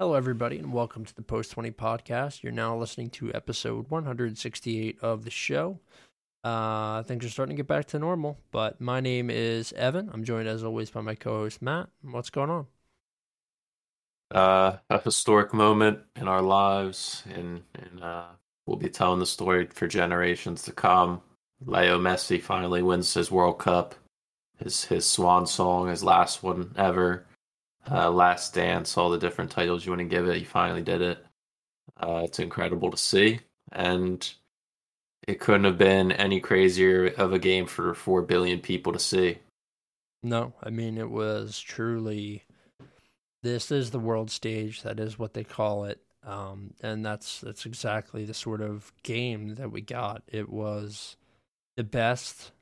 Hello, everybody, and welcome to the Post 20 podcast. You're now listening to episode 168 of the show. Uh, things are starting to get back to normal, but my name is Evan. I'm joined, as always, by my co host, Matt. What's going on? Uh, a historic moment in our lives, and, and uh, we'll be telling the story for generations to come. Leo Messi finally wins his World Cup, his his swan song, his last one ever uh, Last Dance, all the different titles you want to give it. You finally did it. Uh, it's incredible to see, and it couldn't have been any crazier of a game for four billion people to see. No, I mean it was truly. This is the world stage. That is what they call it, um, and that's that's exactly the sort of game that we got. It was the best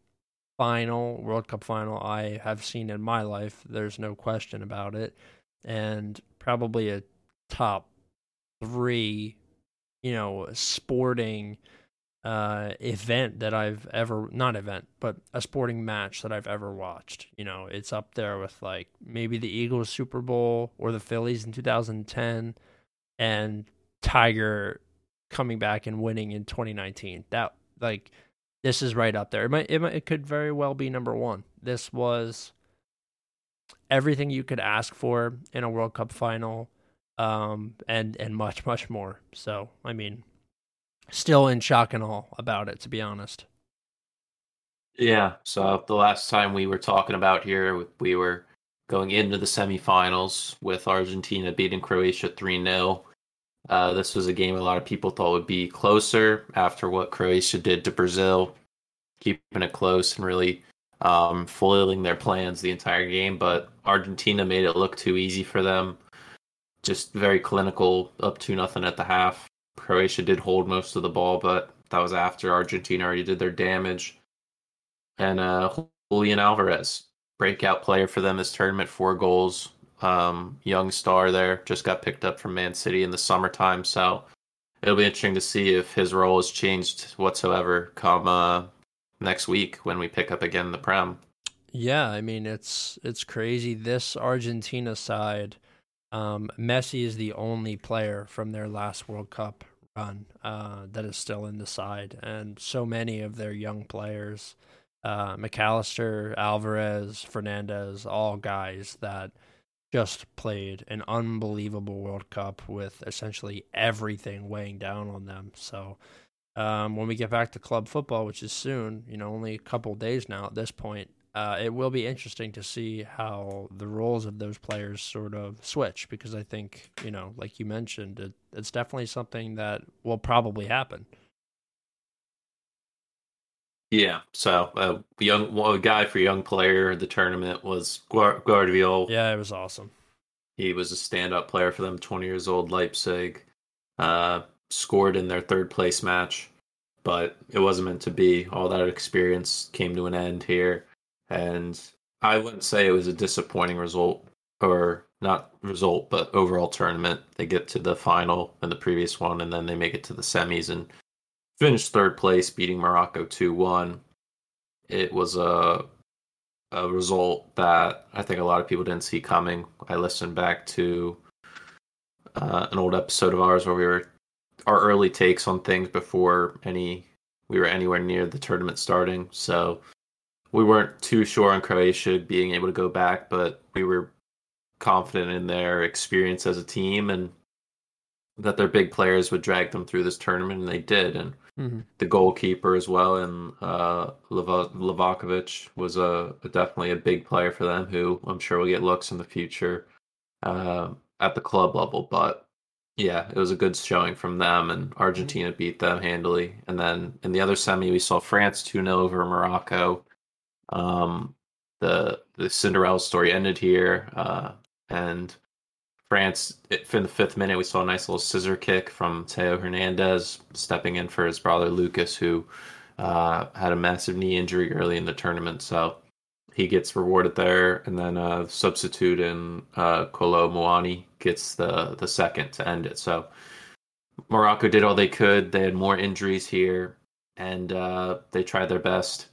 final, World Cup final I have seen in my life. There's no question about it. And probably a top three, you know, sporting uh, event that I've ever, not event, but a sporting match that I've ever watched. You know, it's up there with like maybe the Eagles Super Bowl or the Phillies in 2010 and Tiger coming back and winning in 2019. That, like, this is right up there. It might, it might, it could very well be number one. This was everything you could ask for in a World Cup final, um, and and much much more. So I mean, still in shock and awe about it, to be honest. Yeah. So the last time we were talking about here, we were going into the semifinals with Argentina beating Croatia three 0 uh, this was a game a lot of people thought would be closer after what Croatia did to Brazil, keeping it close and really um, foiling their plans the entire game. But Argentina made it look too easy for them. Just very clinical, up to nothing at the half. Croatia did hold most of the ball, but that was after Argentina already did their damage. And uh, Julian Alvarez, breakout player for them this tournament, four goals, um, young star there. Just got picked up from Man City in the summertime, so it'll be interesting to see if his role has changed whatsoever come uh, next week when we pick up again the Prem. Yeah, I mean it's it's crazy. This Argentina side, um, Messi is the only player from their last World Cup run uh, that is still in the side, and so many of their young players, uh, Mac Allister, Alvarez, Fernandez, all guys that just played an unbelievable World Cup with essentially everything weighing down on them. So um, when we get back to club football, which is soon, you know, only a couple days now at this point, uh, it will be interesting to see how the roles of those players sort of switch because I think, you know, like you mentioned, it, it's definitely something that will probably happen. Yeah, so uh, young well, guy for young player the tournament was Gvardiol. Yeah, it was awesome. He was a stand-up player for them, 20 years old, Leipzig. Uh, scored in their third place match, but it wasn't meant to be. All that experience came to an end here, and I wouldn't say it was a disappointing result, or not result, but overall tournament. They get to the final in the previous one, and then they make it to the semis and finished third place, beating Morocco 2 1. It was a, a result that I think a lot of people didn't see coming. I listened back to uh, an old episode of ours where we were our early takes on things before any we were anywhere near the tournament starting. So we weren't too sure on Croatia being able to go back, but we were confident in their experience as a team and that their big players would drag them through this tournament, and they did. And mm-hmm. the goalkeeper as well, and uh, Livakovic was a, a, definitely a big player for them, who I'm sure will get looks in the future uh, at the club level. But yeah, it was a good showing from them, and Argentina mm-hmm. beat them handily. And then in the other semi, we saw France 2 0 over Morocco. Um, the the Cinderella story ended here, uh, and France, in the fifth minute, we saw a nice little scissor kick from Theo Hernandez stepping in for his brother Lucas, who uh, had a massive knee injury early in the tournament. So he gets rewarded there, and then uh, substitute in uh, Kolo Muani gets the the second to end it. So Morocco did all they could. They had more injuries here, and uh, they tried their best.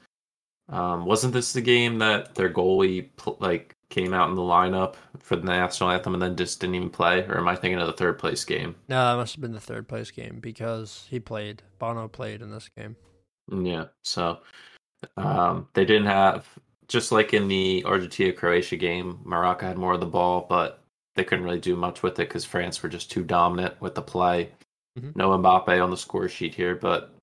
Um, wasn't this the game that their goalie like came out in the lineup for the national anthem and then just didn't even play? Or am I thinking of the third place game? No, that must have been the third place game because he played. Bono played in this game. Yeah. So um, they didn't have just like in the Argentina Croatia game, Morocco had more of the ball, but they couldn't really do much with it because France were just too dominant with the play. Mm-hmm. No Mbappe on the score sheet here, but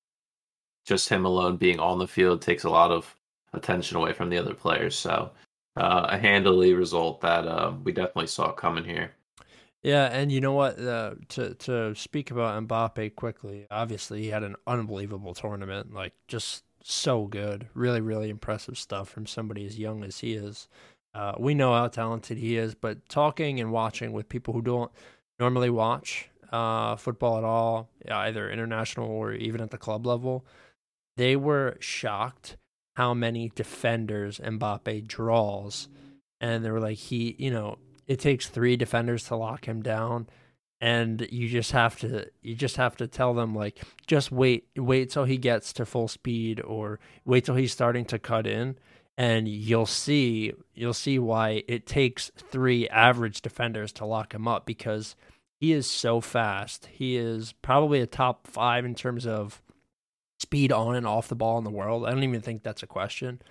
just him alone being on the field takes a lot of attention away from the other players. So uh, a handily result that uh, we definitely saw coming here. Yeah, and you know what? Uh, to to speak about Mbappe quickly, obviously he had an unbelievable tournament, like just so good, really, really impressive stuff from somebody as young as he is. Uh, we know how talented he is, but talking and watching with people who don't normally watch uh, football at all, either international or even at the club level, they were shocked how many defenders Mbappe draws. And they were like, he, you know, it takes three defenders to lock him down. And you just have to, you just have to tell them like, just wait, wait till he gets to full speed, or wait till he's starting to cut in, and you'll see, you'll see why it takes three average defenders to lock him up because he is so fast. He is probably a top five in terms of speed on and off the ball in the world. I don't even think that's a question.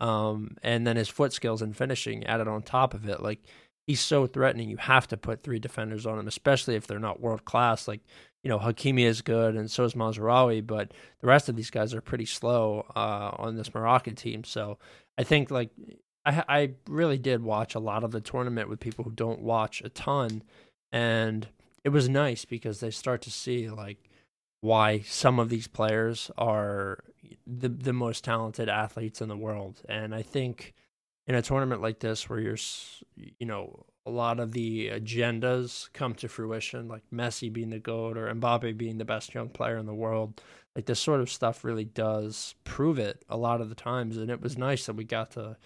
Um, and then his foot skills and finishing added on top of it, like he's so threatening. You have to put three defenders on him, especially if they're not world class. Like you know, Hakimi is good, and so is Mazraoui, but the rest of these guys are pretty slow uh, on this Moroccan team. So I think like I, I really did watch a lot of the tournament with people who don't watch a ton, and it was nice because they start to see like why some of these players are the the most talented athletes in the world. And I think in a tournament like this, where you're, you know, a lot of the agendas come to fruition, like Messi being the goat or Mbappe being the best young player in the world. Like this sort of stuff really does prove it a lot of the times, and it was nice that we got to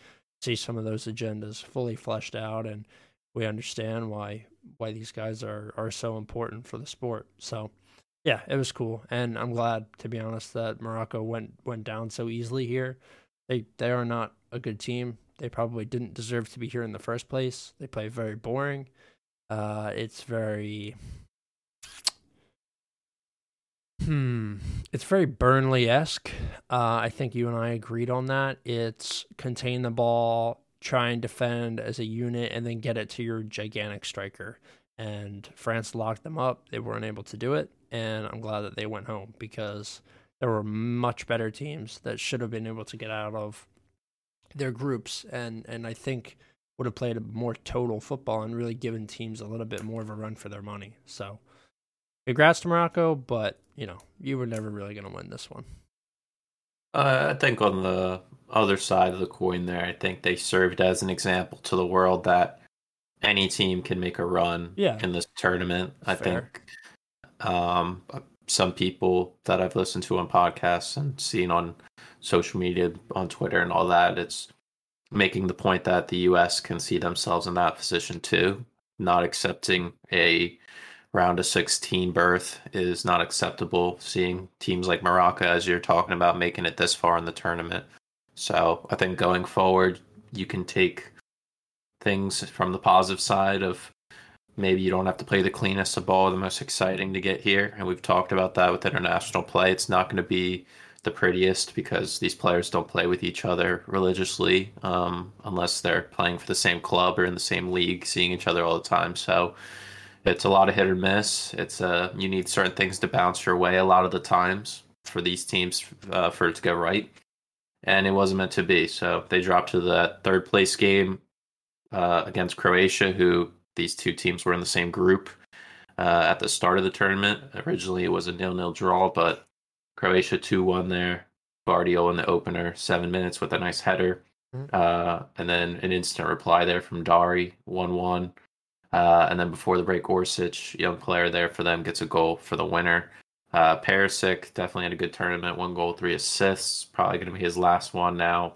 see some of those agendas fully fleshed out, and we understand why why these guys are are so important for the sport. So yeah, it was cool, and I'm glad to be honest that Morocco went went down so easily here. They they are not a good team. They probably didn't deserve to be here in the first place. They play very boring. Uh, it's very hmm, it's very Burnley esque. Uh, I think you and I agreed on that. It's contain the ball, try and defend as a unit, and then get it to your gigantic striker. And France locked them up. They weren't able to do it and I'm glad that they went home because there were much better teams that should have been able to get out of their groups and and I think would have played a more total football and really given teams a little bit more of a run for their money. So congrats to Morocco, but you know, you were never really going to win this one. Uh, I think on the other side of the coin there, I think they served as an example to the world that any team can make a run yeah. in this tournament. Fair. I think um, some people that I've listened to on podcasts and seen on social media, on Twitter and all that, it's making the point that the U.S. can see themselves in that position too. Not accepting a round of 16 berth is not acceptable. Seeing teams like Morocco, as you're talking about, making it this far in the tournament. So I think going forward, you can take things from the positive side of maybe you don't have to play the cleanest of ball, the most exciting to get here. And we've talked about that with international play. It's not going to be the prettiest because these players don't play with each other religiously um, unless they're playing for the same club or in the same league, seeing each other all the time. So it's a lot of hit or miss. It's uh, you need certain things to bounce your way a lot of the times for these teams uh, for it to go right. And it wasn't meant to be. So they dropped to the third place game uh, against Croatia, who these two teams were in the same group uh, at the start of the tournament. Originally, it was a nil-nil draw, but Croatia two-one there. Gvardiol in the opener, seven minutes with a nice header, mm-hmm. uh, and then an instant reply there from Dari, one-one. Uh, and then before the break, Orsic, young player there for them, gets a goal for the winner. Uh, Perisic definitely had a good tournament, one goal, three assists. Probably going to be his last one now.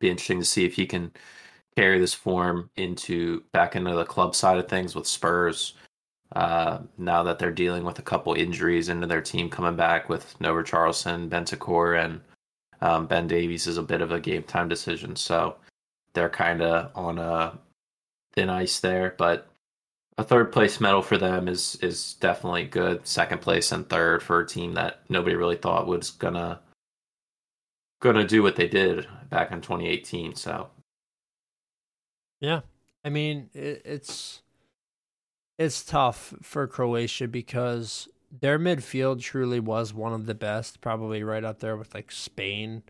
Be interesting to see if he can carry this form into back into the club side of things with Spurs. Uh, now that they're dealing with a couple injuries into their team coming back with no Richarlison, Bentancur, and um, Ben Davies is a bit of a game time decision. So they're kind of on a thin ice there. But a third place medal for them is is definitely good. Second place and third for a team that nobody really thought was gonna gonna do what they did back in 2018. So yeah, I mean it, it's it's tough for Croatia because their midfield truly was one of the best, probably right up there with like Spain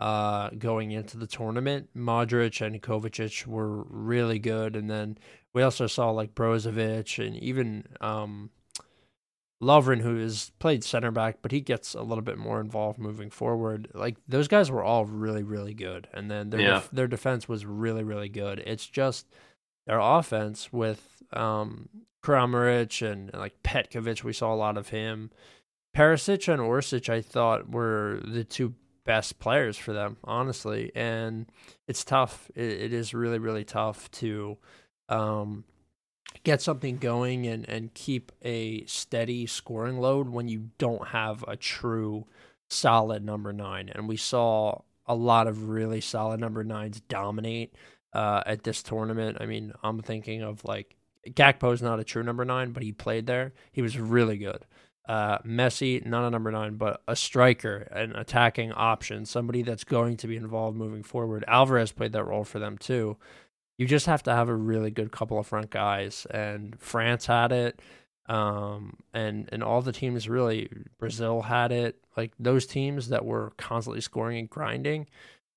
uh, going into the tournament. Modric and Kovacic were really good, and then we also saw like Brozovic and even um, Lovren, who has played center back, but he gets a little bit more involved moving forward. Like those guys were all really, really good, and then their Yeah. def- their defense was really, really good. It's just their offense with um, Kramaric and like Petkovic. We saw a lot of him. Perisic and Orsic, I thought, were the two best players for them, honestly. And it's tough. It, it is really, really tough to um, get something going and, and keep a steady scoring load when you don't have a true solid number nine. And we saw a lot of really solid number nines dominate uh, at this tournament. I mean, I'm thinking of like Gakpo's not a true number nine, but he played there. He was really good. Uh, Messi, not a number nine, but a striker, an attacking option, somebody that's going to be involved moving forward. Alvarez played that role for them too. You just have to have a really good couple of front guys, and France had it, um, and and all the teams really. Brazil had it. Like those teams that were constantly scoring and grinding,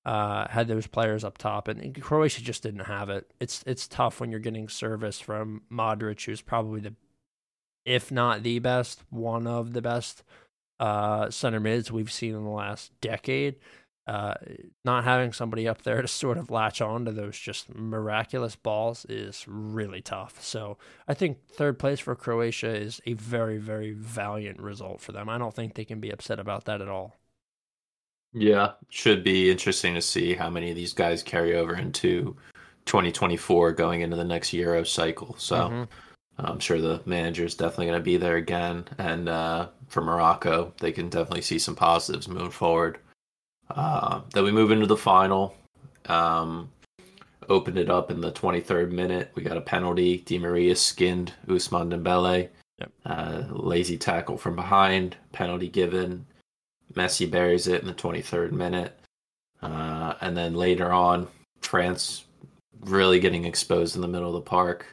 uh, had those players up top, and, and Croatia just didn't have it. It's it's tough when you're getting service from Modric, who's probably the if not the best, one of the best uh, center mids we've seen in the last decade. Uh, not having somebody up there to sort of latch on to those just miraculous balls is really tough. So I think third place for Croatia is a very, very valiant result for them. I don't think they can be upset about that at all. Yeah, should be interesting to see how many of these guys carry over into 2024 going into the next Euro cycle. So Mhm. I'm sure the manager is definitely going to be there again. And uh, for Morocco, they can definitely see some positives moving forward. Uh, then we move into the final. Um, opened it up in the 23rd minute. We got a penalty. Di Maria skinned Ousmane Dembele. Yep. Uh, lazy tackle from behind. Penalty given. Messi buries it in the 23rd minute. Uh, and then later on, France really getting exposed in the middle of the park.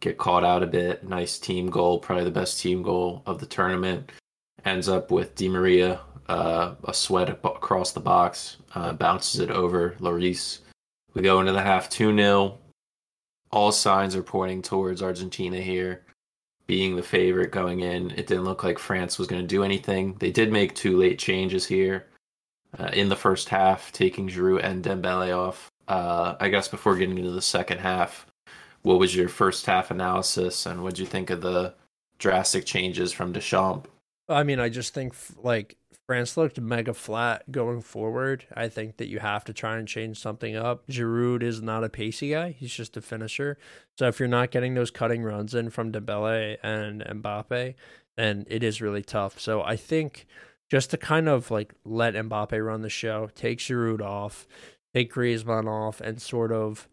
Get caught out a bit. Nice team goal, probably the best team goal of the tournament. Ends up with Di Maria, uh, a sweat across the box, uh, bounces it over Lloris. We go into the half 2 0. All signs are pointing towards Argentina here being the favorite going in. It didn't look like France was going to do anything. They did make two late changes here uh, in the first half, taking Giroud and Dembele off. Uh, I guess before getting into the second half, what was your first half analysis and what did you think of the drastic changes from Deschamps? I mean, I just think like France looked mega flat going forward. I think that you have to try and change something up. Giroud is not a pacey guy; he's just a finisher. So if you're not getting those cutting runs in from Dembele and Mbappe, then it is really tough. So I think just to kind of like let Mbappe run the show, take Giroud off, take Griezmann off, and sort of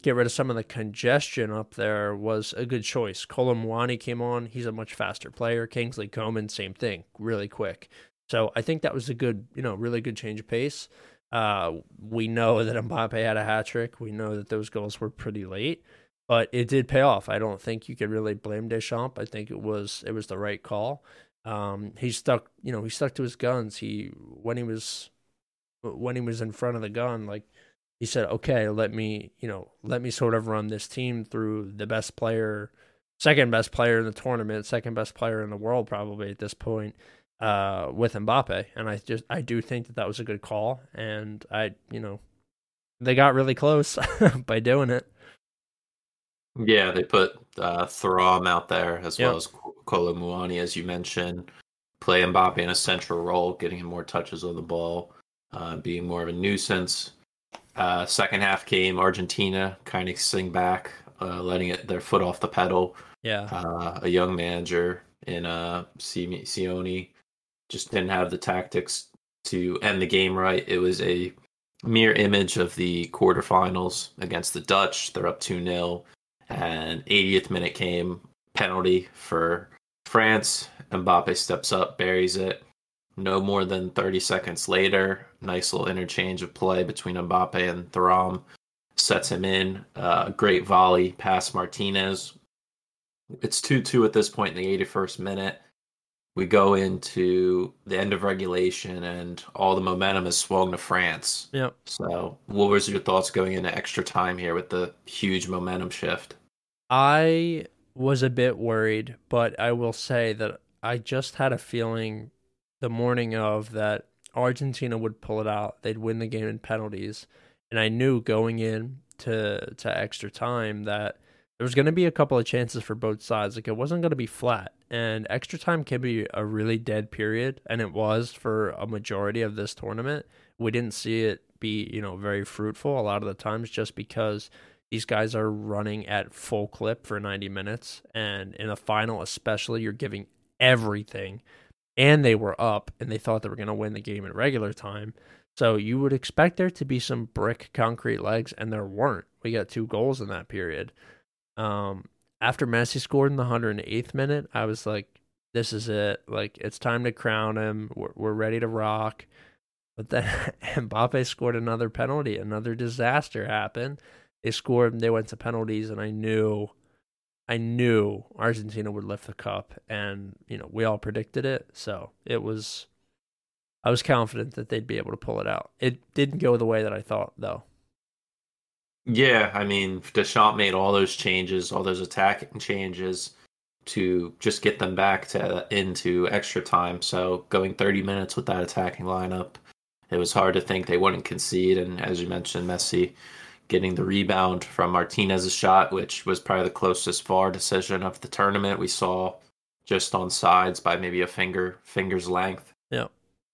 get rid of some of the congestion up there was a good choice. Kolo Muani came on; he's a much faster player. Kingsley Coman, same thing, really quick. So I think that was a good, you know, really good change of pace. Uh, we know that Mbappe had a hat trick. We know that those goals were pretty late, but it did pay off. I don't think you could really blame Deschamps. I think it was it was the right call. Um, he stuck, you know, he stuck to his guns. He when he was when he was in front of the gun, like he said, okay, let me, you know, let me sort of run this team through the best player, second best player in the tournament, second best player in the world probably at this point, uh, with Mbappe. And I just, I do think that that was a good call. And I, you know, they got really close by doing it. Yeah, they put uh, Thuram out there as Yeah. well as Kolo Muani, as you mentioned. Play Mbappe in a central role, getting him more touches on the ball, uh, being more of a nuisance. Uh, second half came, Argentina kind of sing back, uh, letting it their foot off the pedal. Yeah. Uh, a young manager in uh, Si- Sione just didn't have the tactics to end the game right. It was a mirror image of the quarterfinals against the Dutch. They're up 2 0. And 80th minute came, penalty for France. Mbappe steps up, buries it. No more than 30 seconds later, nice little interchange of play between Mbappe and Thuram sets him in. Uh, great volley past Martinez. It's 2 2 at this point in the 81st minute we go into the end of regulation and all the momentum is swung to France. Yep. So, what was your thoughts going into extra time here with the huge momentum shift? I was a bit worried, but I will say that I just had a feeling the morning of that Argentina would pull it out. They'd win the game in penalties, and I knew going in to to extra time that there was going to be a couple of chances for both sides. Like it wasn't going to be flat. And extra time can be a really dead period and it was for a majority of this tournament. We didn't see it be you know very fruitful a lot of the times just because these guys are running at full clip for 90 minutes. And in a final especially you're giving everything. And they were up and they thought they were going to win the game in regular time. So you would expect there to be some brick concrete legs and there weren't. We got two goals in that period um after Messi scored in the 108th minute, I was like, this is it. Like, it's time to crown him. We're, we're ready to rock. But then Mbappe scored another penalty. Another disaster happened. They scored, and they went to penalties, and I knew, I knew Argentina would lift the cup. And, you know, we all predicted it. So it was, I was confident that they'd be able to pull it out. It didn't go the way that I thought, though. Yeah, I mean, Deschamps made all those changes, all those attacking changes to just get them back to into extra time. So going 30 minutes with that attacking lineup, it was hard to think they wouldn't concede. And as you mentioned, Messi getting the rebound from Martinez's shot, which was probably the closest VAR decision of the tournament. We saw just on sides by maybe a finger finger's length. Yeah.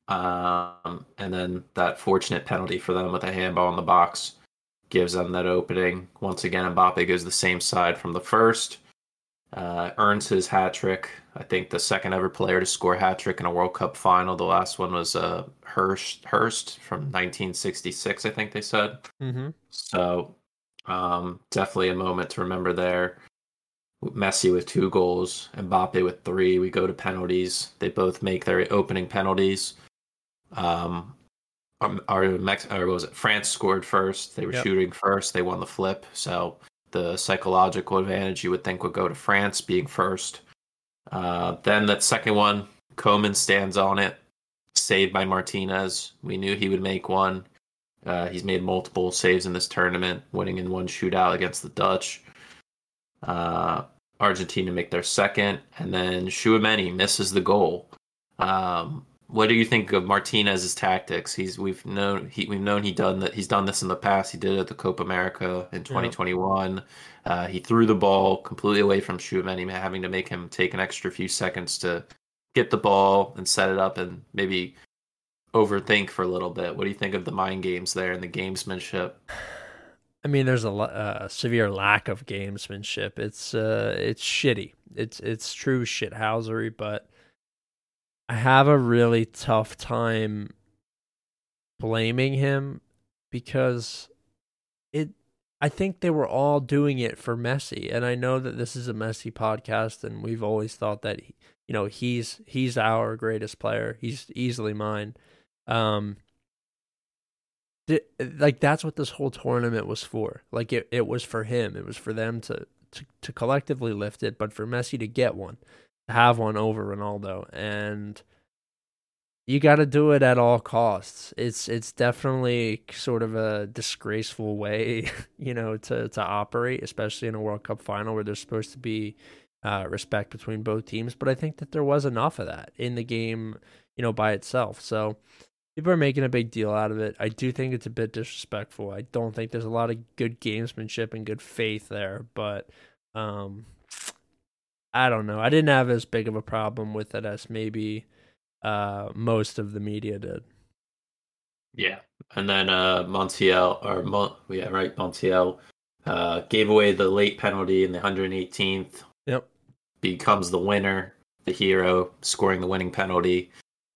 Um, and then that fortunate penalty for them with a handball in the box gives them that opening. Once again, Mbappe goes the same side from the first, uh, earns his hat trick. I think the second ever player to score hat trick in a World Cup final. The last one was uh, Hurst, Hurst from 1966, I think they said. Mm-hmm. So um, definitely a moment to remember there. Messi with two goals, Mbappe with three. We go to penalties. They both make their opening penalties. Um, um, or Mex- or was it France scored first? They were yep. shooting first. They won the flip. So the psychological advantage you would think would go to France being first. Uh, then that second one, Coman stands on it, saved by Martinez. We knew he would make one. Uh, he's made multiple saves in this tournament, winning in one shootout against the Dutch. Uh, Argentina make their second, and then Tchouameni misses the goal. Um, what do you think of Martinez's tactics? He's we've known he we've known he done that he's done this in the past. He did it at the Copa America in 2021. Yeah. Uh, he threw the ball completely away from Tchouameni, having to make him take an extra few seconds to get the ball and set it up and maybe overthink for a little bit. What do you think of the mind games there and the gamesmanship? I mean, there's a, a severe lack of gamesmanship. It's uh, it's shitty. It's it's true shithousery, but I have a really tough time blaming him because it I think they were all doing it for Messi and I know that this is a Messi podcast and we've always thought that he, you know he's he's our greatest player. He's easily mine. Um th- like that's what this whole tournament was for. Like it, it was for him. It was for them to, to to collectively lift it but for Messi to get one have one over Ronaldo, and you got to do it at all costs. It's it's definitely sort of a disgraceful way, you know, to to operate, especially in a World Cup final where there's supposed to be uh, respect between both teams. But I think that there was enough of that in the game, you know, by itself. So people are making a big deal out of it. I do think it's a bit disrespectful. I don't think there's a lot of good gamesmanship and good faith there, but um, I don't know. I didn't have as big of a problem with it as maybe uh, most of the media did. Yeah, and then uh, Montiel or Mon- yeah, right, Montiel uh, gave away the late penalty in the 118th. Yep, becomes the winner, the hero, scoring the winning penalty,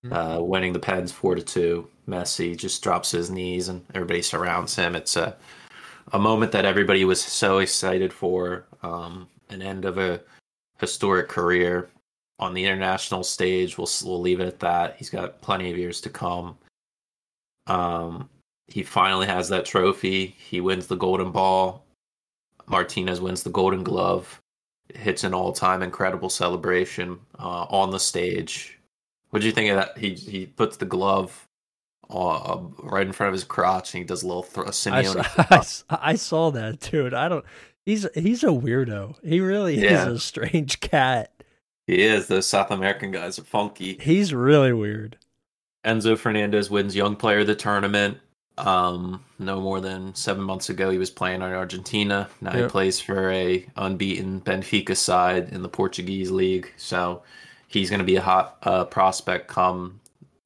mm-hmm. uh, winning the Pens four to two. Messi just drops his knees and everybody surrounds him. It's a a moment that everybody was so excited for. Um, an end of a historic career on the international stage. We'll we'll leave it at that. He's got plenty of years to come. Um, he finally has that trophy. He wins the Golden Ball. Martinez wins the Golden Glove. Hits an all-time incredible celebration uh, on the stage. What do you think of that? He he puts the glove uh, right in front of his crotch and he does a little th- I, saw, I, I, saw that dude. I don't. He's he's a weirdo. He really yeah. is a strange cat. He is. Those South American guys are funky. He's really weird. Enzo Fernandez wins Young Player of the Tournament. Um, no more than seven months ago, he was playing on Argentina. Now yep. he plays for a unbeaten Benfica side in the Portuguese league. So he's going to be a hot uh, prospect come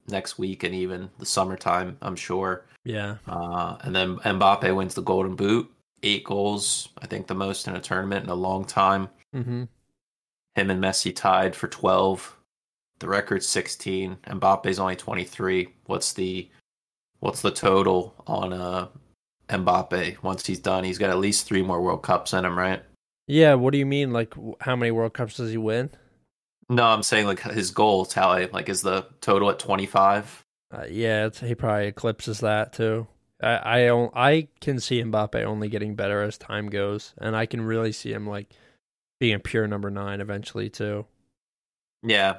next week and even the summertime. I'm sure. Yeah. Uh, and then Mbappe wins the Golden Boot. Eight goals, I think the most in a tournament in a long time. Mm-hmm. Him and Messi tied for 12. The record's 16. Mbappe's only 23. What's the what's the total on uh Mbappe once he's done? He's got at least three more World Cups in him, right? Yeah. What do you mean? Like, how many World Cups does he win? No, I'm saying like his goal tally. Like, is the total at 25? Uh, yeah, he probably eclipses that too. I I, I can see Mbappe only getting better as time goes, and I can really see him like being a pure number nine eventually too. Yeah,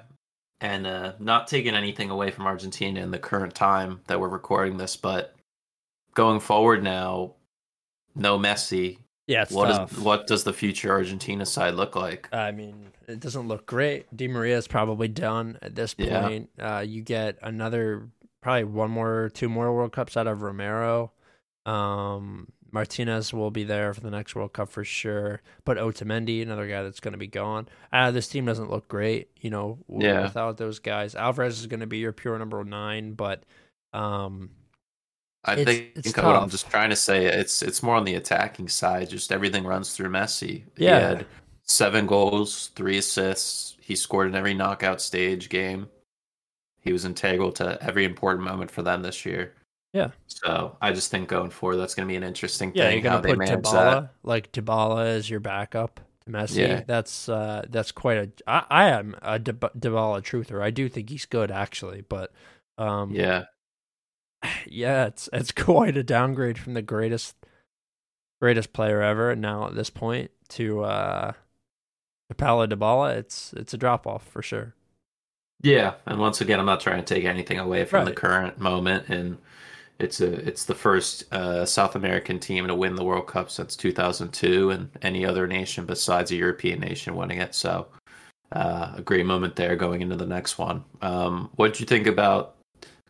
and uh, not taking anything away from Argentina in the current time that we're recording this, but going forward now, no Messi. Yeah, what. Is, what does the future Argentina side look like? I mean, it doesn't look great. Di Maria is probably done at this point. Yeah. Uh, you get another, probably one more, two more World Cups out of Romero. Um, Martinez will be there for the next World Cup for sure. But Otamendi, another guy that's going to be gone. Uh, this team doesn't look great, you know, yeah. without those guys. Alvarez is going to be your pure number nine, but um, I it's, think it's what I'm just trying to say. It's it's more on the attacking side. Just everything runs through Messi. Yeah. He seven goals, three assists. He scored in every knockout stage game. He was integral to every important moment for them this year. Yeah. So I just think going forward, that's going to be an interesting yeah, thing. You're going to put Dybala, like Dybala as your backup Messi. Yeah. That's uh, that's quite a. I, I am a Dybala truther. I do think he's good actually, but um, yeah, yeah, it's it's quite a downgrade from the greatest greatest player ever. Now at this point to uh, Dybala, it's it's a drop off for sure. Yeah, and once again, I'm not trying to take anything away from right. the current moment and it's a it's the first uh, South American team to win the World Cup since 2002, and any other nation besides a European nation winning it. So uh, a great moment there going into the next one. Um, what did you think about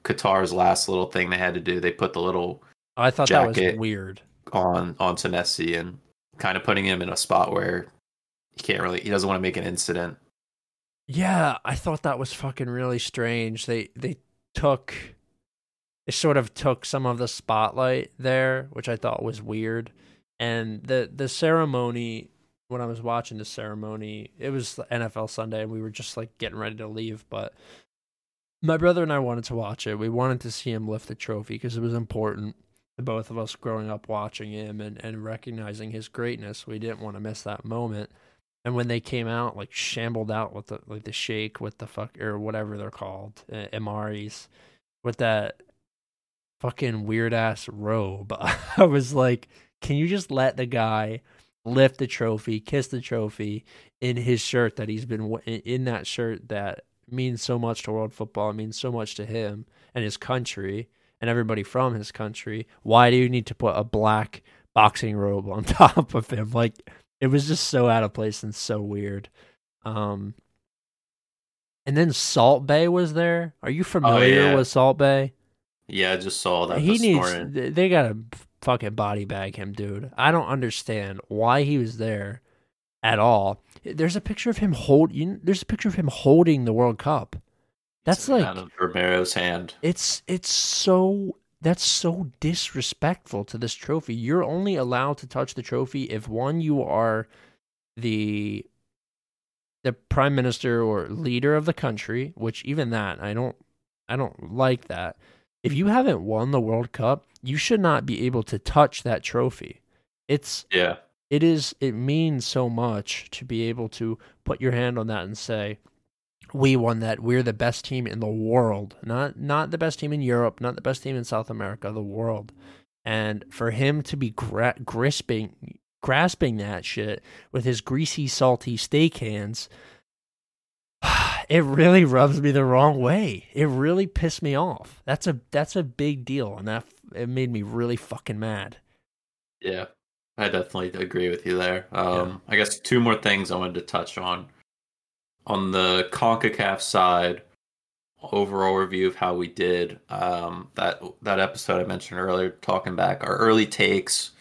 Qatar's last little thing they had to do? They put the little I thought that was weird on on Messi and kind of putting him in a spot where he can't really he doesn't want to make an incident. Yeah, I thought that was fucking really strange. They they took it sort of took some of the spotlight there, which I thought was weird. And the the ceremony when I was watching the ceremony, it was NFL Sunday and we were just like getting ready to leave, but my brother and I wanted to watch it. We wanted to see him lift the trophy because it was important to both of us growing up watching him and, and recognizing his greatness. We didn't want to miss that moment. And when they came out, like shambled out with the like the shake with the fuck or whatever they're called, uh, with that fucking weird ass robe. I was like, can you just let the guy lift the trophy, kiss the trophy in his shirt that he's been in that shirt that means so much to world football, it means so much to him and his country and everybody from his country. Why do you need to put a black boxing robe on top of him? Like it was just so out of place and so weird. Um and then Salt Bae was there. Are you oh, familiar oh, yeah. with Salt Bae? Yeah, I just saw that. He needs. Morning. They gotta fucking body bag him, dude. I don't understand why he was there at all. There's a picture of him hold. You, there's a picture of him holding the World Cup. That's it's like Romero's hand. It's it's so that's so disrespectful to this trophy. You're only allowed to touch the trophy if one you are the the prime minister or leader of the country, which even that I don't I don't like that if you haven't won the World Cup, you should not be able to touch that trophy. It's Yeah. it is it means so much to be able to put your hand on that and say we won that we're the best team in the world. Not not the best team in Europe not the best team in South America the world. And for him to be gra- grasping grasping that shit with his greasy salty steak hands it really rubs me the wrong way. It really pissed me off. That's a that's a big deal and that it made me really fucking mad. Yeah, I definitely agree with you there. Um, I guess two more things I wanted to touch on. On the CONCACAF side, overall review of how we did. Um, that that episode I mentioned earlier, talking back our early takes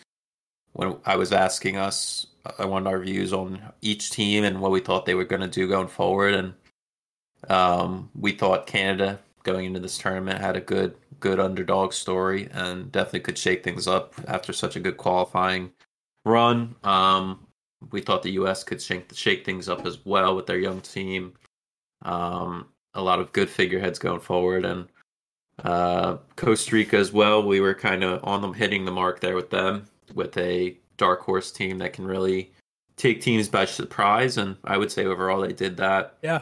when I was asking us, I wanted our views on each team and what we thought they were going to do going forward, and um, we thought Canada going into this tournament had a good good underdog story and definitely could shake things up after such a good qualifying run. Um, we thought the U.S. could shake shake things up as well with their young team. Um, a lot of good figureheads going forward, and uh, Costa Rica as well. We were kind of on them hitting the mark there with them with a dark horse team that can really take teams by surprise, and I would say overall they did that yeah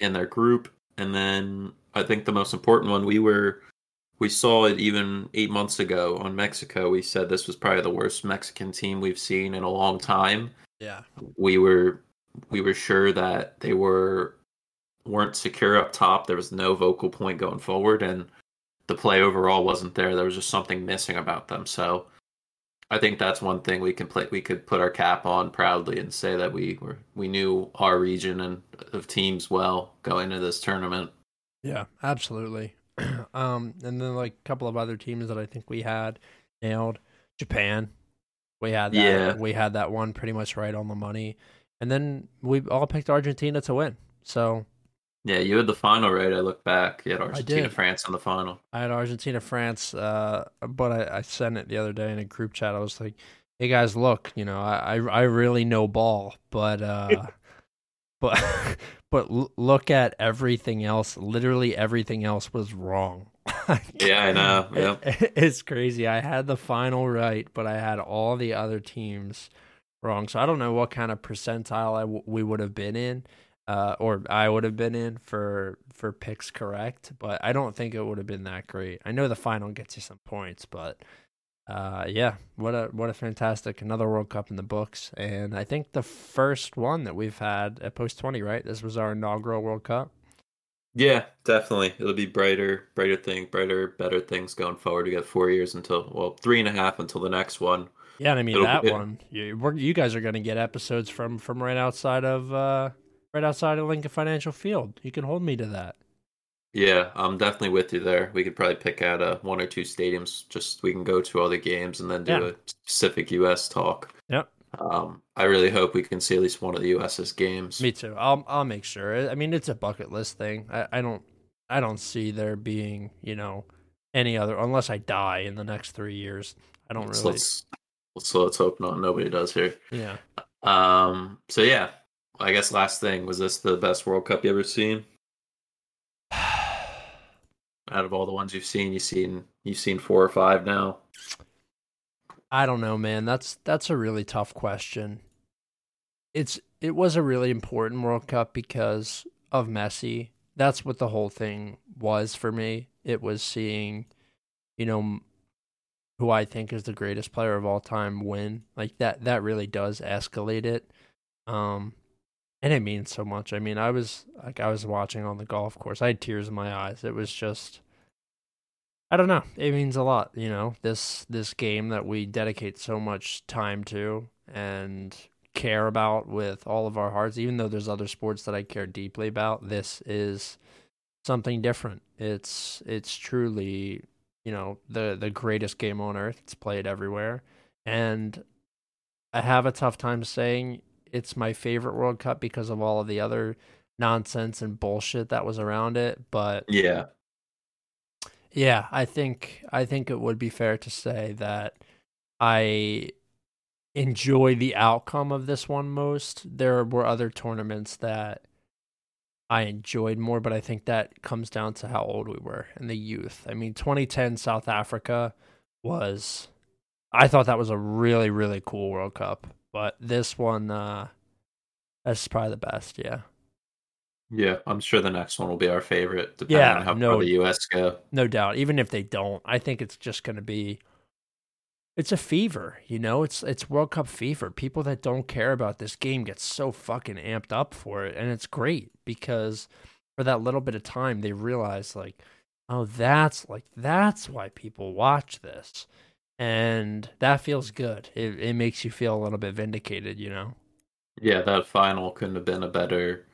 in their group. And then I think the most important one, we were we saw it even eight months ago on Mexico. We said this was probably the worst Mexican team we've seen in a long time. Yeah We were we were sure that they were weren't secure up top. There was no vocal point going forward, and the play overall wasn't there. There was just something missing about them. So I think that's one thing we can play. We could put our cap on proudly and say that we were we knew our region and of teams well going into this tournament. Yeah, absolutely. um, and then like a couple of other teams that I think we had nailed. Japan, we had that. Yeah. we had that one pretty much right on the money, and then we all picked Argentina to win. So Yeah, you had the final right. I look back. You had Argentina. France on the final. I had Argentina, France, uh, but I, I sent it the other day in a group chat. I was like, "Hey guys, look, you know, I I, really know ball, but uh, but but look at everything else. Literally everything else was wrong. Yeah, I know. Yeah. It- it's crazy. I had the final right, but I had all the other teams wrong. So I don't know what kind of percentile I w- we would have been in, uh, or I would have been in for for picks correct. But I don't think it would have been that great. I know the final gets you some points, but uh, yeah, what a what a fantastic another World Cup in the books, and I think the first one that we've had at Post Twenty. Right, this was our inaugural World Cup. Yeah, definitely. It'll be brighter, brighter thing, brighter, better things going forward. We got four years until, well, three and a half until the next one. Yeah, and I mean It'll- that it- one. You, we're, you guys are going to get episodes from from right outside of uh, right outside of Lincoln Financial Field. You can hold me to that. Yeah, I'm definitely with you there. We could probably pick out uh, one or two stadiums, just we can go to all the games and then do Yeah. a specific U.S. talk. Yep. Um, I really hope we can see at least one of the U.S.'s games. Me too. I'll I'll make sure. I mean, it's a bucket list thing. I, I don't I don't see there being you know any other unless I die in the next three years. I don't So really. let's, so let's hope not. Nobody does here. Yeah. Um, so yeah, I guess last thing was this the best World Cup you ever seen? Out of all the ones you've seen, you've seen you've seen four or five now. I don't know, man. That's that's a really tough question. It's it was a really important World Cup because of Messi. That's what the whole thing was for me. It was seeing, you know, who I think is the greatest player of all time win. Like that that really does escalate it. Um and it means so much. I mean, I was like I was watching on the golf course. I had tears in my eyes. It was just I don't know. It means a lot, you know. This this game that we dedicate so much time to and care about with all of our hearts, even though there's other sports that I care deeply about, this is something different. It's it's truly, you know, the the greatest game on earth. It's played everywhere. And I have a tough time saying it's my favorite World Cup because of all of the other nonsense and bullshit that was around it, but Yeah, yeah, I think I think it would be fair to say that I enjoy the outcome of this one most. There were other tournaments that I enjoyed more, but I think that comes down to how old we were and the youth. I mean, 2010 South Africa was, I thought that was a really, really cool World Cup. But this one, uh, that's probably the best. Yeah. Yeah, I'm sure the next one will be our favorite, depending Yeah, on how no- far the US go. No doubt. Even if they don't, I think it's just going to be. It's a fever, you know. It's it's World Cup fever. People that don't care about this game get so fucking amped up for it, and it's great because for that little bit of time they realize like, oh, that's like that's why people watch this, and that feels good. It it makes you feel a little bit vindicated, you know. Yeah, that final couldn't have been a better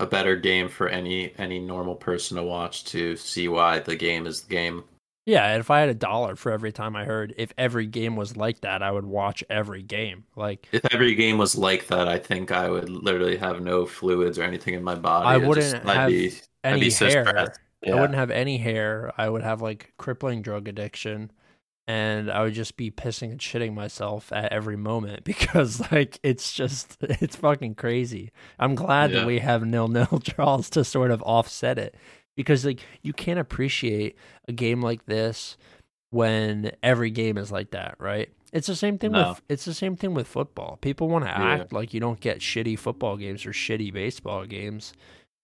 a better game for any any normal person to watch to see why the game is the game. Yeah, if I had a dollar for every time I heard if every game was like that, I would watch every game. Like If every game was like that, I think I would literally have no fluids or anything in my body. I wouldn't just- have be- any be so hair. I wouldn't have any hair. I would have like crippling drug addiction and I would just be pissing and shitting myself at every moment because like it's just it's fucking crazy. I'm glad Yeah. that we have nil nil draws to sort of offset it because like you can't appreciate a game like this when every game is like that, right? It's the same thing No. with it's the same thing with football. People want to Yeah. act like you don't get shitty football games or shitty baseball games.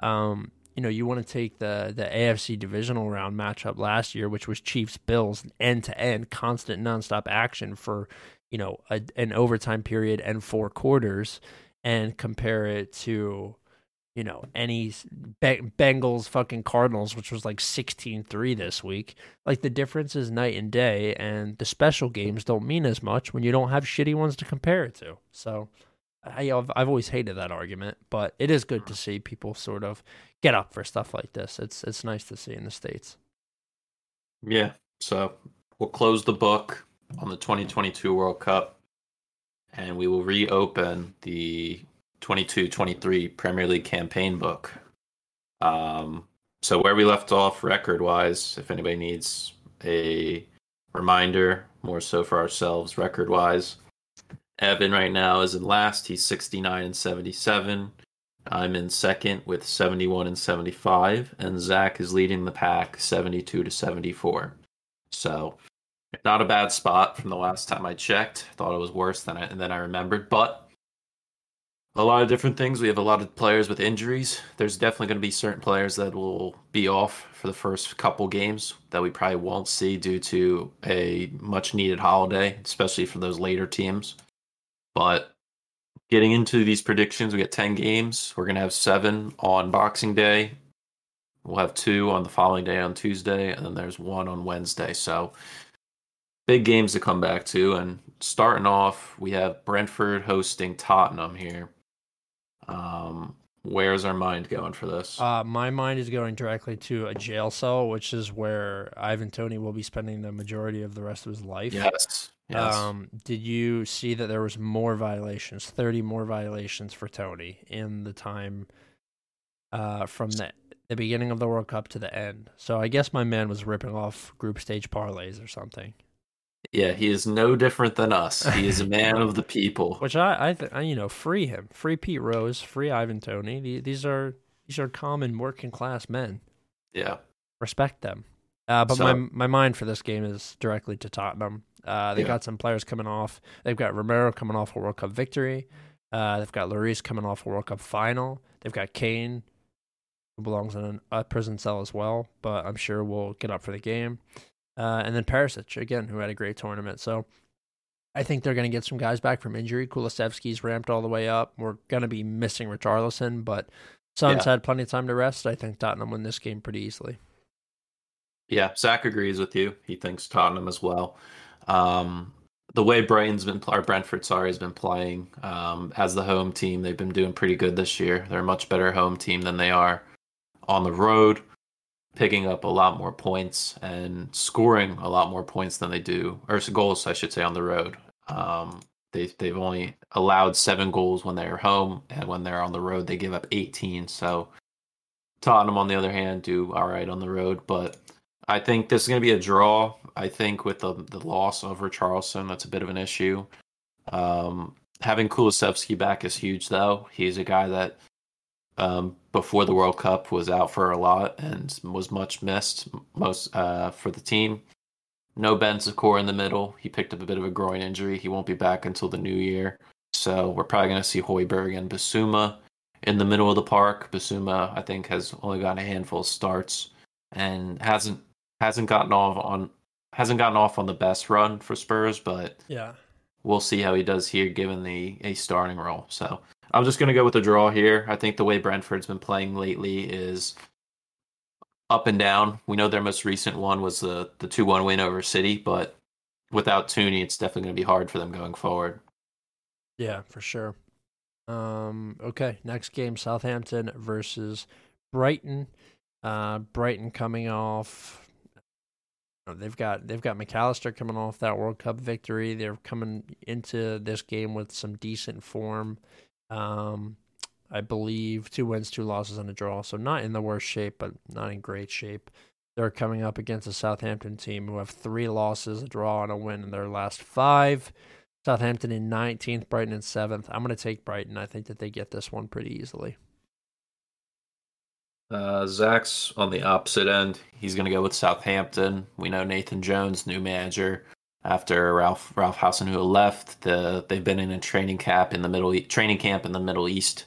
Um, you know, you want to take the the AFC divisional round matchup last year, which was Chiefs Bills, end to end, constant nonstop action for you know a, an overtime period and four quarters, and compare it to you know any Bengals fucking Cardinals, which was like 16-3 this week. Like the difference is night and day, and the special games don't mean as much when you don't have shitty ones to compare it to. So. I, I've, I've always hated that argument, but it is good to see people sort of get up for stuff like this. It's it's nice to see in the states. Yeah. So we'll close the book on the 2022 World Cup and we will reopen the 22 23 Premier League campaign book. Um, so, where we left off record wise, if anybody needs a reminder, more so for ourselves, record wise, Evan right now is in last. He's 69 and 77. I'm in second with 71 and 75, and Zach is leading the pack 72 to 74. So, not a bad spot from the last time I checked. Thought it was worse than I than I remembered, but a lot of different things. We have a lot of players with injuries. There's definitely going to be certain players that will be off for the first couple games that we probably won't see due to a much needed holiday, especially for those later teams. But getting into these predictions, we got 10 games. We're going to have seven on Boxing Day. We'll have two on the following day on Tuesday, and then there's one on Wednesday. So big games to come back to. And starting off, we have Brentford hosting Tottenham here. Um, where's our mind going for this? Uh, my mind is going directly to a jail cell, which is where Ivan Toney will be spending the majority of the rest of his life. yes. Yes. Um, did you see that there was more violations, thirty more violations for Toney in the time uh, from the the beginning of the World Cup to the end? So I guess my man was ripping off group stage parlays or something. yeah, he is no different than us. He is a man of the people. Which I, I, th- I, you know, free him, free Pete Rose, free Ivan Toney. The- These are these are common working class men. Yeah. Respect them. Uh, but So- my my mind for this game is directly to Tottenham. Uh, they Yeah. got some players coming off. They've got Romero coming off a World Cup victory. Uh, they've got Lloris coming off a World Cup final. They've got Kane, who belongs in a prison cell as well, but I'm sure will get up for the game. Uh, and then Perisic again, who had a great tournament. So I think they're going to get some guys back from injury. Kulusevski's ramped all the way up. We're going to be missing Richarlison, but Son's Yeah. had plenty of time to rest. I think Tottenham win this game pretty easily. Yeah, Zach agrees with you. He thinks Tottenham as well. Um, the way Brighton's been, or Brentford, sorry, has been playing um, as the home team, they've been doing pretty good this year. They're a much better home team than they are on the road, picking up a lot more points and scoring a lot more points than they do, or goals, I should say, on the road. Um, they they've only allowed seven goals when they're home, and when they're on the road, they give up 18. So Tottenham, on the other hand, do all right on the road, but I think this is going to be a draw. I think with the the loss of Richarlison, that's a bit of an issue. Um, having Kulusevski back is huge, though. He's a guy that um, before the World Cup was out for a lot and was much missed most uh, for the team. No Bentancur in the middle. He picked up a bit of a groin injury. He won't be back until the new year. So we're probably going to see Højbjerg and Bissouma in the middle of the park. Bissouma, I think, has only gotten a handful of starts and hasn't hasn't gotten off on hasn't gotten off on the best run for Spurs, but yeah, we'll see how he does here given the a starting role. So I'm just going to go with the draw here. I think the way Brentford's been playing lately is up and down. We know their most recent one was the the two one win over City, but without Toney, it's definitely going to be hard for them going forward. Yeah, for sure. Um, okay, next game: Southampton versus Brighton. Uh, Brighton coming off. They've got they've got Mac Allister coming off that World Cup victory. They're coming into this game with some decent form. Um, I believe two wins, two losses, and a draw. So not in the worst shape, but not in great shape. They're coming up against a Southampton team who have three losses, a draw, and a win in their last five. Southampton in 19th, Brighton in 7th. I'm going to take Brighton. I think that they get this one pretty easily. Uh, Zach's on the opposite end. He's going to go with Southampton. We know Nathan Jones, new manager, after Ralph Ralph Hasenhüttl left. The they've been in a training camp in the middle training camp in the Middle East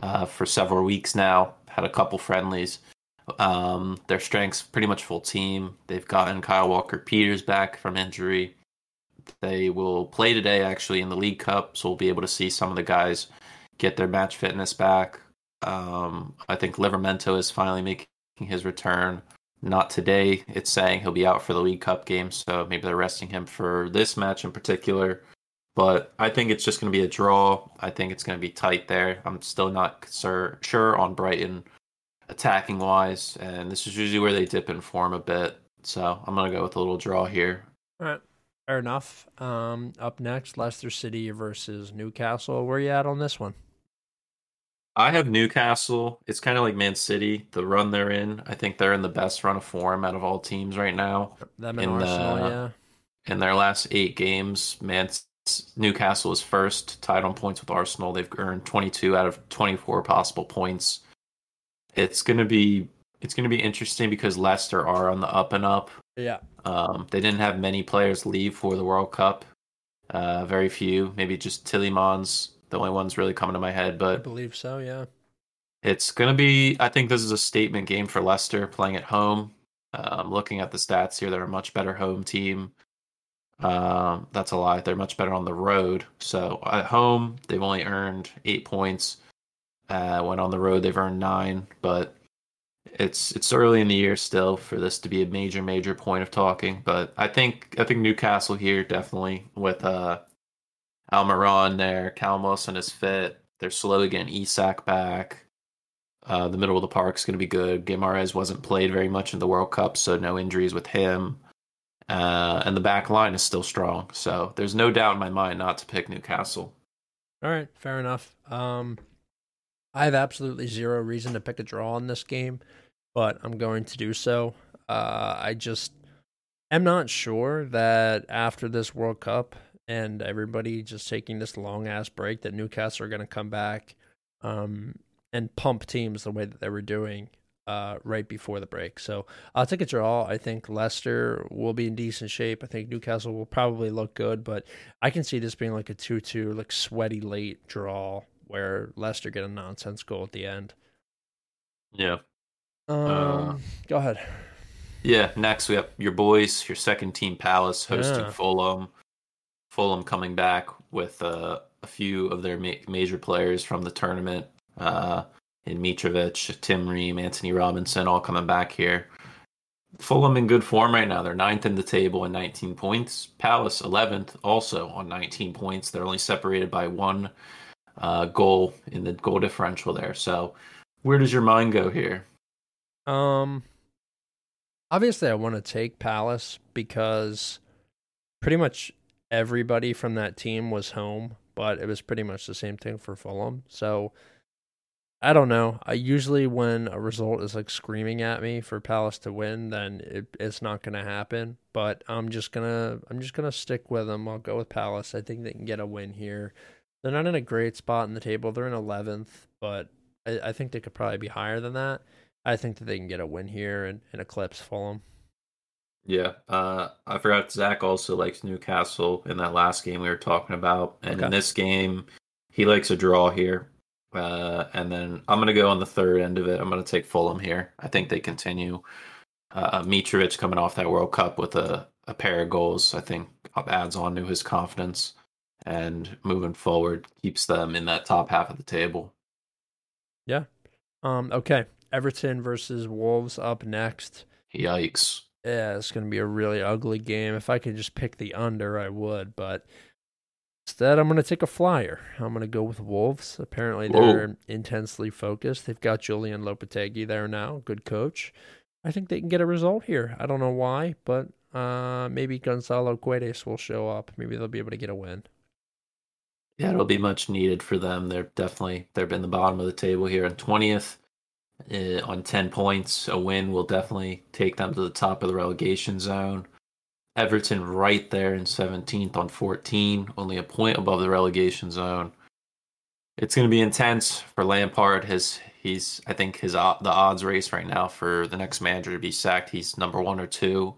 uh, for several weeks now. Had a couple friendlies. Um, their strengths pretty much full team. They've gotten Kyle Walker Peters back from injury. They will play today actually in the League Cup, so we'll be able to see some of the guys get their match fitness back. Um, I think Livramento is finally making his return. Not today. It's saying he'll be out for the League Cup game, so maybe they're resting him for this match in particular. But I think it's just going to be a draw. I think it's going to be tight there. I'm still not sure on Brighton attacking wise, and this is usually where they dip in form a bit. So I'm going to go with a little draw here. All right. Fair enough. Um, up next, Leicester City versus Newcastle. Where you at on this one? I have Newcastle. It's kind of like Man City, the run they're in. I think they're in the best run of form out of all teams right now. Them in Arsenal, the, yeah. In their last eight games, Man Newcastle is first, tied on points with Arsenal. They've earned 22 out of 24 possible points. It's gonna be it's gonna be interesting because Leicester are on the up and up. Yeah. Um, they didn't have many players leave for the World Cup. Uh, very few, maybe just Tielemans the only ones really coming to my head. But I believe so, yeah. It's going to be, I think this is a statement game for Leicester playing at home. Um, looking at the stats here, they're a much better home team. Um, that's a lie. They're much better on the road. So at home, they've only earned eight points. Uh, when on the road, they've earned nine. But it's it's early in the year still for this to be a major major point of talking. But I think I think Newcastle here definitely with uh Almiron there. Callum Wilson is fit. They're slowly getting Isak back. Uh, the middle of the park's going to be good. Guimaraes wasn't played very much in the World Cup, so no injuries with him. Uh, and the back line is still strong. So there's no doubt in my mind not to pick Newcastle. All right, fair enough. Um, I have absolutely zero reason to pick a draw in this game, but I'm going to do so. Uh, I just am not sure that after this World Cup, and everybody just taking this long ass break that Newcastle are going to come back um, and pump teams the way that they were doing uh, right before the break. So I'll take a draw. I think Leicester will be in decent shape. I think Newcastle will probably look good, but I can see this being like a 2 2, like sweaty late draw where Leicester get a nonsense goal at the end. Yeah. Um, uh, go ahead. Yeah, next we have your boys, your second team Palace hosting yeah. Fulham. Fulham coming back with uh, a few of their ma- major players from the tournament uh, in Mitrovic, Tim Ream, Antonee Robinson, all coming back here. Fulham in good form right now. They're ninth in the table and 19 points. Palace 11th, also on 19 points. They're only separated by one uh, goal in the goal differential there. So, where does your mind go here? Um, obviously, I want to take Palace because pretty much everybody from that team was home, but it was pretty much the same thing for Fulham. So I don't know. I usually when a result is like screaming at me for Palace to win, then it, it's not going to happen. But I'm just gonna I'm just gonna stick with them. I'll go with Palace. I think they can get a win here. They're not in a great spot in the table. They're in 11th, but I, I think they could probably be higher than that. I think that they can get a win here and, and eclipse Fulham. Yeah, uh, I forgot Zach also likes Newcastle in that last game we were talking about, and Okay. in this game, he likes a draw here. Uh, and then I'm gonna go on the third end of it. I'm gonna take Fulham here. I think they continue. Uh, Mitrovic coming off that World Cup with a, a pair of goals, I think adds on to his confidence, and moving forward keeps them in that top half of the table. Yeah. Um, okay, Everton versus Wolves up next. Yikes! Yeah, it's going to be a really ugly game. If I could just pick the under, I would, but instead, I'm going to take a flyer. I'm going to go with Wolves. Apparently, they're Whoa. intensely focused. They've got Julen Lopetegui there now, good coach. I think they can get a result here. I don't know why, but uh, maybe Gonzalo Guedes will show up. Maybe they'll be able to get a win. Yeah, it'll be much needed for them. They're definitely they're in the bottom of the table here in twentieth uh, on ten points. A win will definitely take them to the top of the relegation zone. Everton right there in seventeenth on fourteen, only a point above the relegation zone. It's going to be intense for Lampard. His he's I think his the odds race right now for the next manager to be sacked. He's number one or two.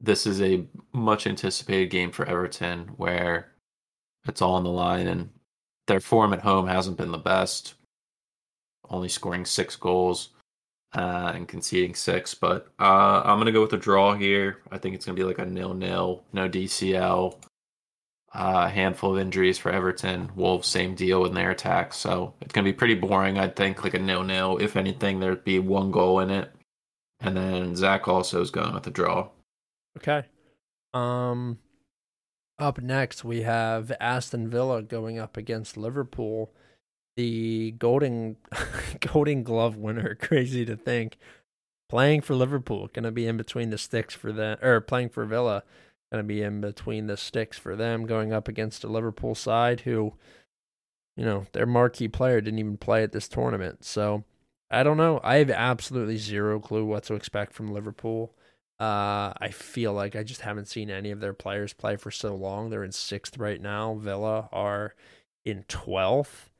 This is a much anticipated game for Everton where it's all on the line and their form at home hasn't been the best only scoring six goals uh, and conceding six but uh, i'm going to go with a draw here i think it's going to be like a nil-nil no dcl uh, a handful of injuries for everton wolves same deal in their attack so it's going to be pretty boring i think like a nil-nil if anything there'd be one goal in it and then zach also is going with a draw Okay. Um up next we have Aston Villa going up against Liverpool. The golden golden glove winner, crazy to think. Playing for Liverpool, gonna be in between the sticks for them or playing for Villa, gonna be in between the sticks for them, going up against a Liverpool side who, you know, their marquee player didn't even play at this tournament. So I don't know. I have absolutely zero clue what to expect from Liverpool. Uh, I feel like I just haven't seen any of their players play for so long. They're in sixth right now. Villa are in twelfth.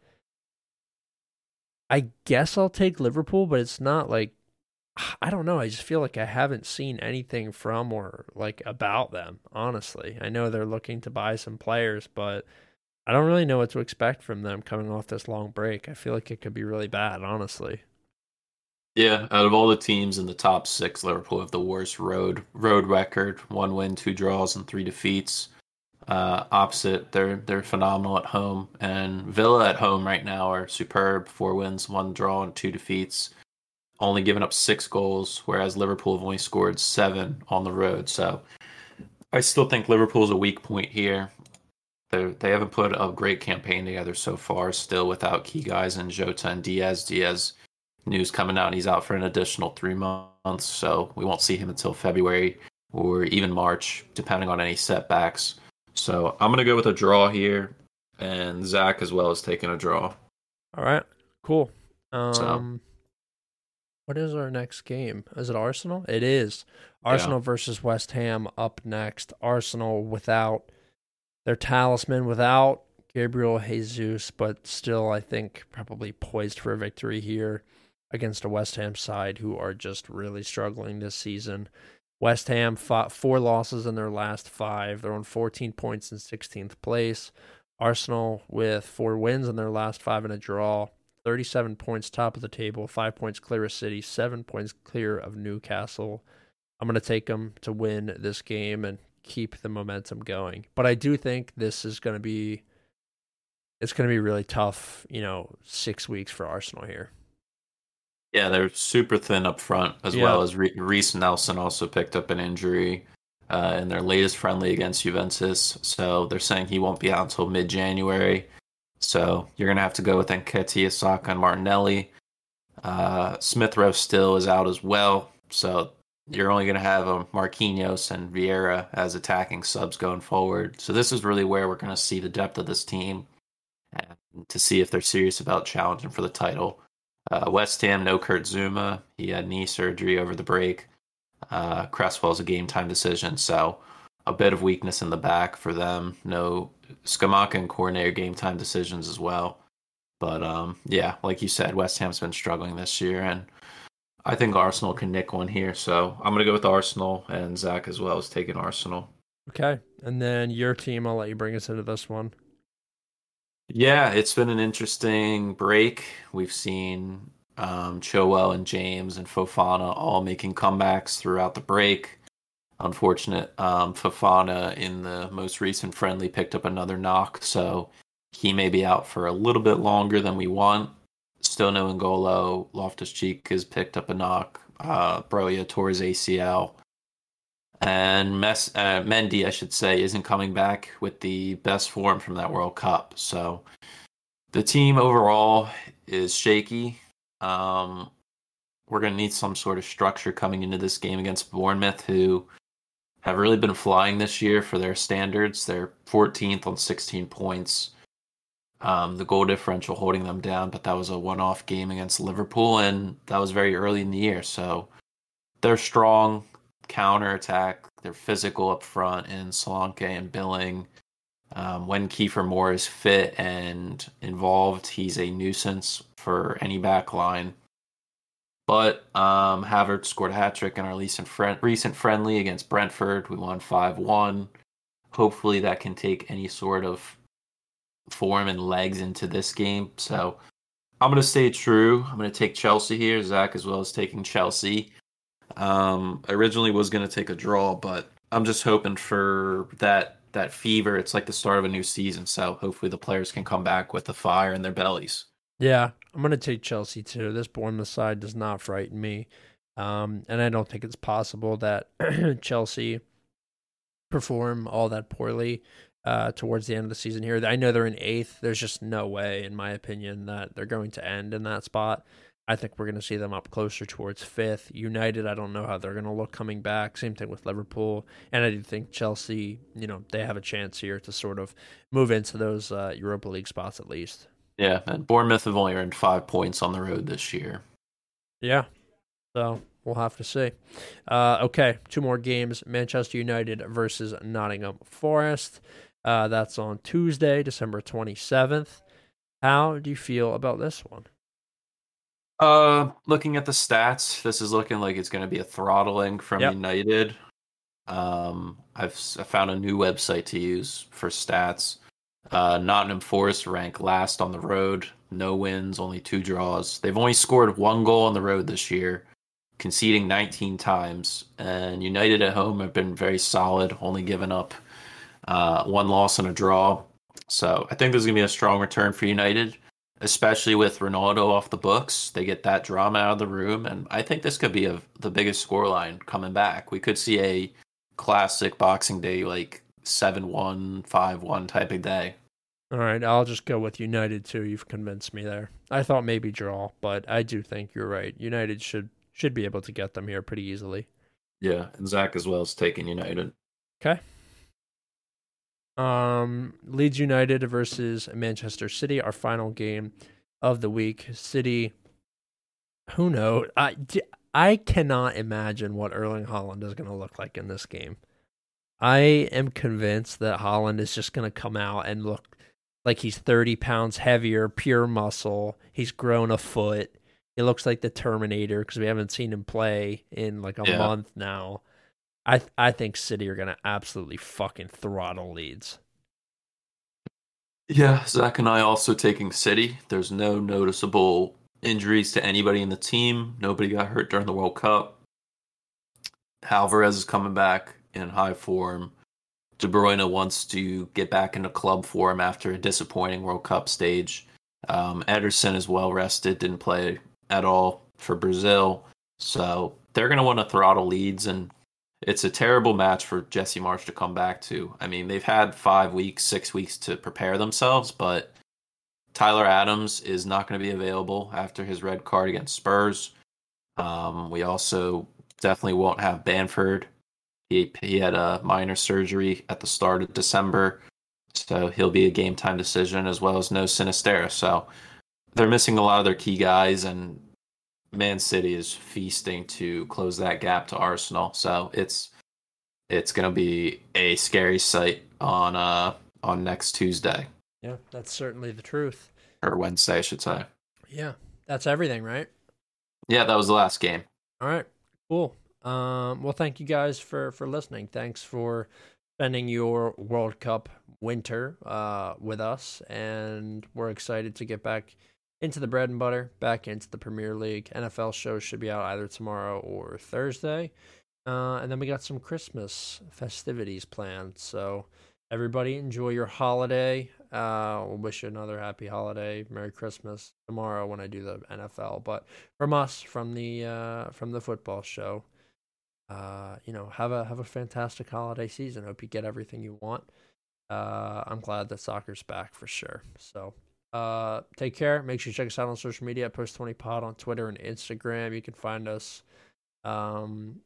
I guess I'll take Liverpool, but it's not like I don't know. I just feel like I haven't seen anything from or like about them. Honestly, I know they're looking to buy some players, but I don't really know what to expect from them coming off this long break. I feel like it could be really bad. Honestly. Yeah, out of all the teams in the top six, Liverpool have the worst road road record: one win, two draws, and three defeats. Uh, opposite, they're they're phenomenal at home, and Villa at home right now are superb: four wins, one draw, and two defeats. Only given up six goals, whereas Liverpool have only scored seven on the road. So, I still think Liverpool's a weak point here. They they haven't put a great campaign together so far. Still without key guys in Jota and Diaz. Diaz news coming out and he's out for an additional three months so we won't see him until february or even march depending on any setbacks so i'm going to go with a draw here and zach as well as taking a draw All right, cool. Um, So- what is our next game? Is it Arsenal? It is. Arsenal versus West Ham up next. Arsenal without their talisman, without Gabriel Jesus, but still, I think probably poised for a victory here against a West Ham side who are just really struggling this season. West Ham fought four losses in their last five. They're on 14 points in 16th place. Arsenal with four wins in their last five and a draw. 37 points top of the table, five points clear of City, seven points clear of Newcastle. I'm going to take them to win this game and keep the momentum going. But I do think this is going to be it's going to be really tough, you know, 6 weeks for Arsenal here. Yeah they're super thin up front as Yeah. well as Re- Reiss Nelson also picked up an injury uh, in their latest friendly against juventus so they're saying he won't be out until mid-january so you're going to have to go with Nketiah, Saka, and Martinelli. Uh, Smith Rowe still is out as well, so you're only going to have um, Marquinhos and Vieira as attacking subs going forward. So this is really where we're going to see the depth of this team and to see if they're serious about challenging for the title. Uh, West Ham, no Kurt Zouma. He had knee surgery over the break. Uh, Cresswell's a game time decision, so a bit of weakness in the back for them. No Scamacca and Cornet are game time decisions as well. But um, yeah, like you said, West Ham's been struggling this year, and I think Arsenal can nick one here. So I'm gonna go with Arsenal, and Zach as well is taking Arsenal. Okay, and then your team. I'll let you bring us into this one. Yeah, it's been an interesting break. We've seen um, Chilwell and James and Fofana all making comebacks throughout the break. Unfortunate, um, Fofana in the most recent friendly picked up another knock, so he may be out for a little bit longer than we want. Still no N'Golo. Loftus Cheek has picked up a knock. Uh, Broja tore his ACL. And Mes- uh, Mendy, I should say, isn't coming back with the best form from that World Cup. So the team overall is shaky. Um, we're going to need some sort of structure coming into this game against Bournemouth, who have really been flying this year for their standards. They're 14th on 16 points. Um, the goal differential holding them down, but that was a one off game against Liverpool, and that was very early in the year. So they're strong counter attack. They're physical up front in Solanke and Billing. Um, when Kiefer Moore is fit and involved, he's a nuisance for any back line. But um, Havertz scored a hat trick in our recent, recent friendly against Brentford. We won 5 1. Hopefully, that can take any sort of form and legs into this game. So I'm going to stay true. I'm going to take Chelsea here. Zach, as well as taking Chelsea. Um, originally was going to take a draw, but I'm just hoping for that that fever. It's like the start of a new season, so hopefully the players can come back with the fire in their bellies. Yeah, I'm going to take Chelsea too. This Bournemouth side does not frighten me, um, and I don't think it's possible that Chelsea perform all that poorly uh, towards the end of the season here. I know they're in eighth. There's just no way, in my opinion, that they're going to end in that spot. I think we're going to see them up closer towards fifth. United, I don't know how they're going to look coming back. Same thing with Liverpool. And I do think Chelsea, you know, they have a chance here to sort of move into those uh, Europa League spots at least. Yeah, and Bournemouth have only earned five points on the road this year. Yeah. So we'll have to see. Uh, okay, two more games Manchester United versus Nottingham Forest. Uh, that's on Tuesday, December 27th. How do you feel about this one? Uh, looking at the stats, this is looking like it's going to be a throttling from yep. United. Um, I've I found a new website to use for stats. Uh, Nottingham Forest rank last on the road, no wins, only two draws. They've only scored one goal on the road this year, conceding 19 times. And United at home have been very solid, only given up uh, one loss and a draw. So I think there's going to be a strong return for United especially with Ronaldo off the books. They get that drama out of the room, and I think this could be a, the biggest scoreline coming back. We could see a classic Boxing Day, like 7 1, 5 1 type of day. All right, I'll just go with United too. You've convinced me there. I thought maybe draw, but I do think you're right. United should should be able to get them here pretty easily. Yeah, and Zach as well is taking United. Okay. Um, Leeds United versus Manchester City, our final game of the week. City, who knows? I, I cannot imagine what Erling Haaland is going to look like in this game. I am convinced that Haaland is just going to come out and look like he's 30 pounds heavier, pure muscle. He's grown a foot. He looks like the Terminator because we haven't seen him play in like a yeah. month now. I I think City are gonna absolutely fucking throttle Leeds. Yeah, Zach and I also taking City. There's no noticeable injuries to anybody in the team. Nobody got hurt during the World Cup. Alvarez is coming back in high form. De Bruyne wants to get back into club form after a disappointing World Cup stage. Um, Ederson is well rested, didn't play at all for Brazil. So they're going to want to throttle Leeds and it's a terrible match for Jesse Marsch to come back to. I mean, they've had five weeks, six weeks to prepare themselves, but Tyler Adams is not going to be available after his red card against Spurs. Um, we also definitely won't have Bamford. He he had a minor surgery at the start of December, so he'll be a game time decision as well as no Sinisterra. So they're missing a lot of their key guys, and Man City is feasting to close that gap to Arsenal. So it's it's going to be a scary sight on uh on next Tuesday. Yeah, that's certainly the truth. or Wednesday, I should say. Yeah, that's everything, right? Yeah, that was the last game. All right, cool. Um, well, thank you guys for for listening. Thanks for spending your World Cup winter uh, with us, and we're excited to get back into the bread and butter, back into the Premier League. NFL shows should be out either tomorrow or Thursday, uh, and then we got some Christmas festivities planned. So everybody enjoy your holiday. Uh, we'll wish you another happy holiday, Merry Christmas tomorrow when I do the NFL. But from us, from the uh, from the football show uh, you know, have a have a fantastic holiday season. Hope you get everything you want. Uh, I'm glad that soccer's back for sure. So, uh, take care. Make sure you check us out on social media at Post20Pod on Twitter and Instagram. You can find us um,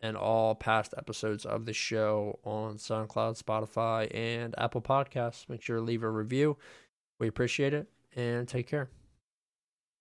and all past episodes of the show on SoundCloud, Spotify, and Apple Podcasts. Make sure to leave a review. We appreciate it and take care.